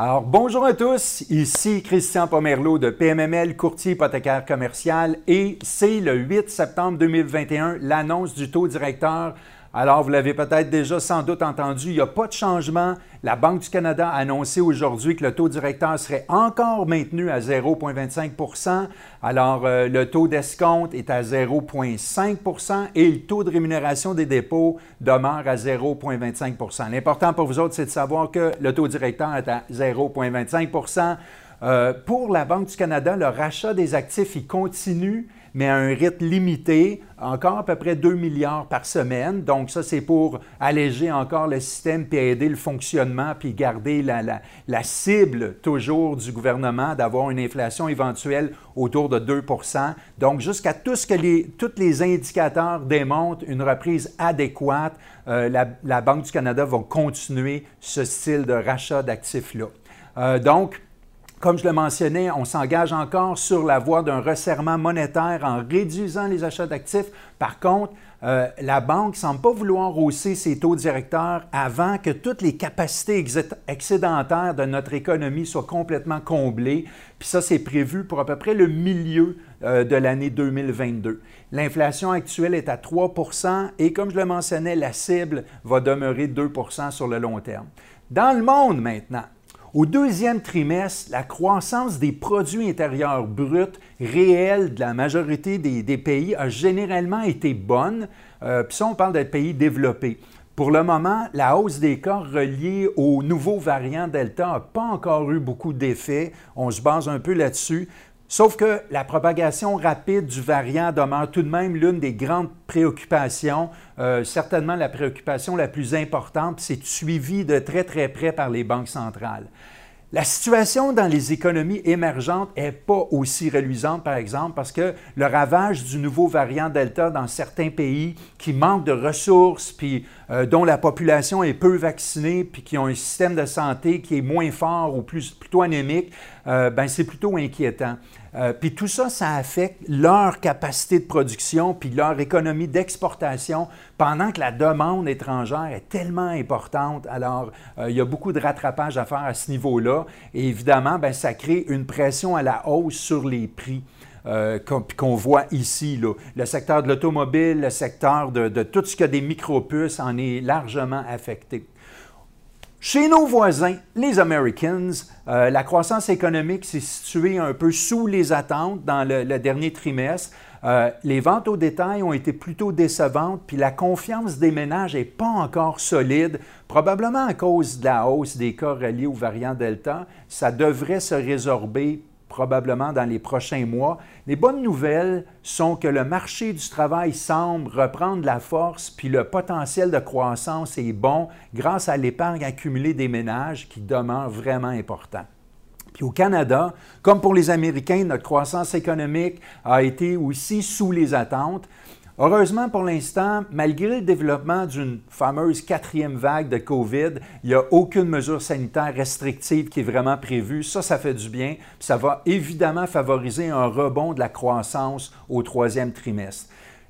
Alors, bonjour à tous, ici Christian Pomerleau de PMML, courtier hypothécaire commercial, et c'est le 8 septembre 2021, l'annonce du taux directeur alors, vous l'avez peut-être déjà sans doute entendu, il n'y a pas de changement. La Banque du Canada a annoncé aujourd'hui que le taux directeur serait encore maintenu à 0,25% Alors, euh, le taux d'escompte est à 0,5% et le taux de rémunération des dépôts demeure à 0,25% L'important pour vous autres, c'est de savoir que le taux directeur est à 0,25% euh, Pour la Banque du Canada, le rachat des actifs, il continue mais à un rythme limité, encore à peu près 2 milliards par semaine. Donc ça, c'est pour alléger encore le système puis aider le fonctionnement puis garder la, cible toujours du gouvernement d'avoir une inflation éventuelle autour de 2 Donc jusqu'à tout ce que les, tous les indicateurs démontrent une reprise adéquate, euh, la, la, Banque du Canada va continuer ce style de rachat d'actifs-là. Euh, donc, comme je le mentionnais, on s'engage encore sur la voie d'un resserrement monétaire en réduisant les achats d'actifs. Par contre, euh, la banque ne semble pas vouloir hausser ses taux directeurs avant que toutes les capacités excédentaires de notre économie soient complètement comblées. Puis ça, c'est prévu pour à peu près le milieu euh, de l'année 2022. L'inflation actuelle est à 3% et comme je le mentionnais, la cible va demeurer 2% sur le long terme. Dans le monde maintenant, au deuxième trimestre, la croissance des produits intérieurs bruts réels de la majorité des, pays a généralement été bonne. Euh, puis ça, on parle des pays développés. Pour le moment, la hausse des cas reliés au nouveau variant Delta n'a pas encore eu beaucoup d'effet. On se base un peu là-dessus. Sauf que la propagation rapide du variant demeure tout de même l'une des grandes préoccupations, euh, certainement la préoccupation la plus importante, c'est suivi de très très près par les banques centrales. La situation dans les économies émergentes n'est pas aussi reluisante, par exemple, parce que le ravage du nouveau variant Delta dans certains pays qui manquent de ressources, puis euh, dont la population est peu vaccinée, puis qui ont un système de santé qui est moins fort ou plus, plutôt anémique, euh, ben, c'est plutôt inquiétant. Euh, puis tout ça, ça affecte leur capacité de production, puis leur économie d'exportation, pendant que la demande étrangère est tellement importante. Alors, il y a beaucoup de rattrapage à faire à ce niveau-là. Et évidemment, ben, ça crée une pression à la hausse sur les prix. Euh, qu'on voit ici. Le secteur de l'automobile, le secteur de, tout ce qui a des micropuces en est largement affecté. Chez nos voisins, les Americans, euh, la croissance économique s'est située un peu sous les attentes dans le, dernier trimestre. Euh, les ventes au détail ont été plutôt décevantes, puis la confiance des ménages n'est pas encore solide, probablement à cause de la hausse des cas reliés au variant Delta. Ça devrait se résorber probablement dans les prochains mois. Les bonnes nouvelles sont que le marché du travail semble reprendre la force, puis le potentiel de croissance est bon grâce à l'épargne accumulée des ménages qui demeure vraiment important. Puis au Canada, comme pour les Américains, notre croissance économique a été aussi sous les attentes. Heureusement, pour l'instant, malgré le développement d'une fameuse quatrième vague de COVID, il n'y a aucune mesure sanitaire restrictive qui est vraiment prévue. Ça, ça fait du bien. Ça va évidemment favoriser un rebond de la croissance au troisième trimestre.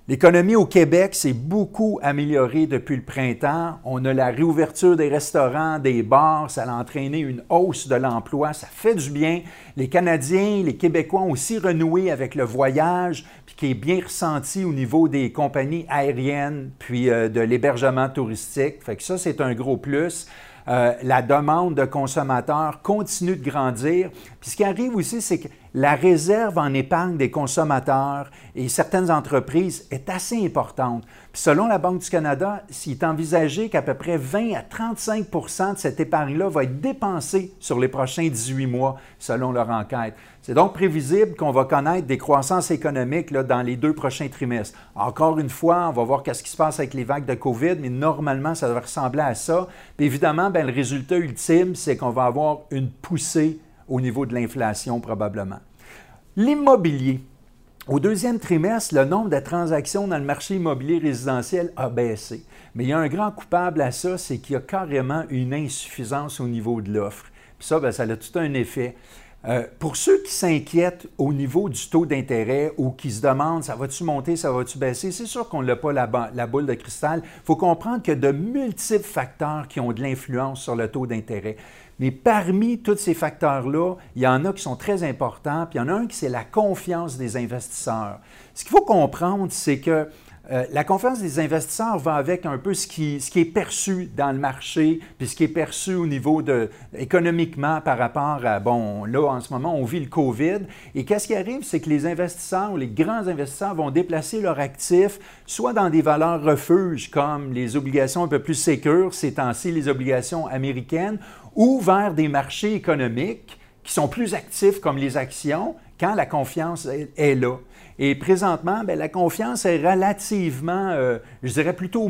L'économie au Québec s'est beaucoup améliorée depuis le printemps. On a la réouverture des restaurants, des bars, ça a entraîné une hausse de l'emploi, ça fait du bien. Les Canadiens, les Québécois ont aussi renoué avec le voyage, puis qui est bien ressenti au niveau des compagnies aériennes, puis euh, de l'hébergement touristique. Fait que ça, c'est un gros plus. Euh, la demande de consommateurs continue de grandir. Puis ce qui arrive aussi, c'est que la réserve en épargne des consommateurs et certaines entreprises est assez importante. Puis selon la Banque du Canada, il est envisagé qu'à peu près 20 à 35% de cette épargne-là va être dépensée sur les prochains 18 mois, selon leur enquête. C'est donc prévisible qu'on va connaître des croissances économiques dans les deux prochains trimestres. Encore une fois, on va voir qu'est-ce qui se passe avec les vagues de COVID, mais normalement, ça devrait ressembler à ça. Puis évidemment, bien, le résultat ultime, c'est qu'on va avoir une poussée au niveau de l'inflation probablement. L'immobilier. Au deuxième trimestre, le nombre de transactions dans le marché immobilier résidentiel a baissé. Mais il y a un grand coupable à ça, c'est qu'il y a carrément une insuffisance au niveau de l'offre. Puis ça, bien, ça a tout un effet. Euh, pour ceux qui s'inquiètent au niveau du taux d'intérêt ou qui se demandent ça va-tu monter, ça va-tu baisser, c'est sûr qu'on n'a pas la, boule de cristal. Il faut comprendre qu'il y a de multiples facteurs qui ont de l'influence sur le taux d'intérêt. Mais parmi tous ces facteurs-là, il y en a qui sont très importants, puis il y en a un qui c'est la confiance des investisseurs. Ce qu'il faut comprendre, c'est que euh, la confiance des investisseurs va avec un peu ce qui, est perçu dans le marché, puis ce qui est perçu au niveau de économiquement par rapport à, bon, là, en ce moment, on vit le COVID. Et qu'est-ce qui arrive? C'est que les investisseurs ou les grands investisseurs vont déplacer leurs actifs soit dans des valeurs refuges comme les obligations un peu plus sécures, ces temps-ci, les obligations américaines, ou vers des marchés économiques qui sont plus actifs comme les actions quand la confiance est là. Et présentement, bien, la confiance est relativement, euh, je dirais plutôt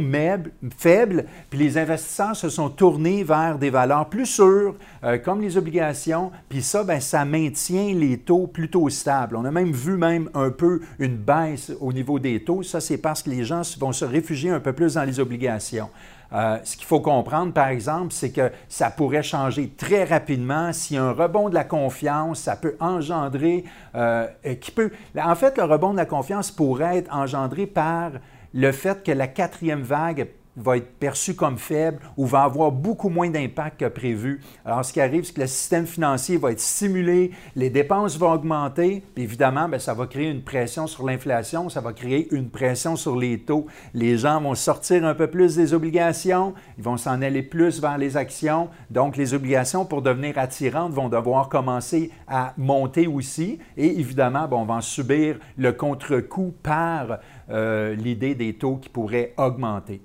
faible, puis les investisseurs se sont tournés vers des valeurs plus sûres, euh, comme les obligations, puis ça, bien, ça maintient les taux plutôt stables. On a même vu même un peu une baisse au niveau des taux. Ça, c'est parce que les gens vont se réfugier un peu plus dans les obligations. Euh, ce qu'il faut comprendre, par exemple, c'est que ça pourrait changer très rapidement. Si un rebond de la confiance, ça peut engendrer, euh, qui peut, en fait, le rebond de la confiance pourrait être engendré par le fait que la quatrième vague va être perçu comme faible ou va avoir beaucoup moins d'impact que prévu. Alors, ce qui arrive, c'est que le système financier va être stimulé, les dépenses vont augmenter, puis évidemment, bien, ça va créer une pression sur l'inflation, ça va créer une pression sur les taux. Les gens vont sortir un peu plus des obligations, ils vont s'en aller plus vers les actions, donc les obligations, pour devenir attirantes, vont devoir commencer à monter aussi, et évidemment, bon, on va subir le contre-coup par euh, l'idée des taux qui pourraient augmenter.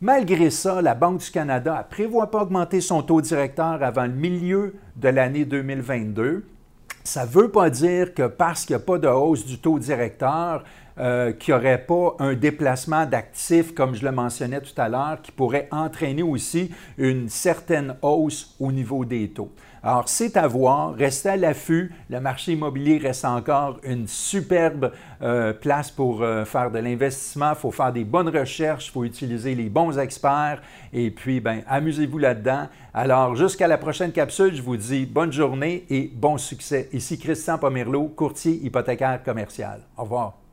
Malgré ça, la Banque du Canada ne prévoit pas augmenter son taux directeur avant le milieu de l'année 2022. Ça ne veut pas dire que parce qu'il n'y a pas de hausse du taux directeur, euh, qu'il pas un déplacement d'actifs, comme je le mentionnais tout à l'heure, qui pourrait entraîner aussi une certaine hausse au niveau des taux. Alors, c'est à voir, restez à l'affût. Le marché immobilier reste encore une superbe euh, place pour euh, faire de l'investissement. Il faut faire des bonnes recherches, il faut utiliser les bons experts et puis, ben, amusez-vous là-dedans. Alors, jusqu'à la prochaine capsule, je vous dis bonne journée et bon succès. Ici Christian Pomerleau, courtier hypothécaire commercial. Au revoir.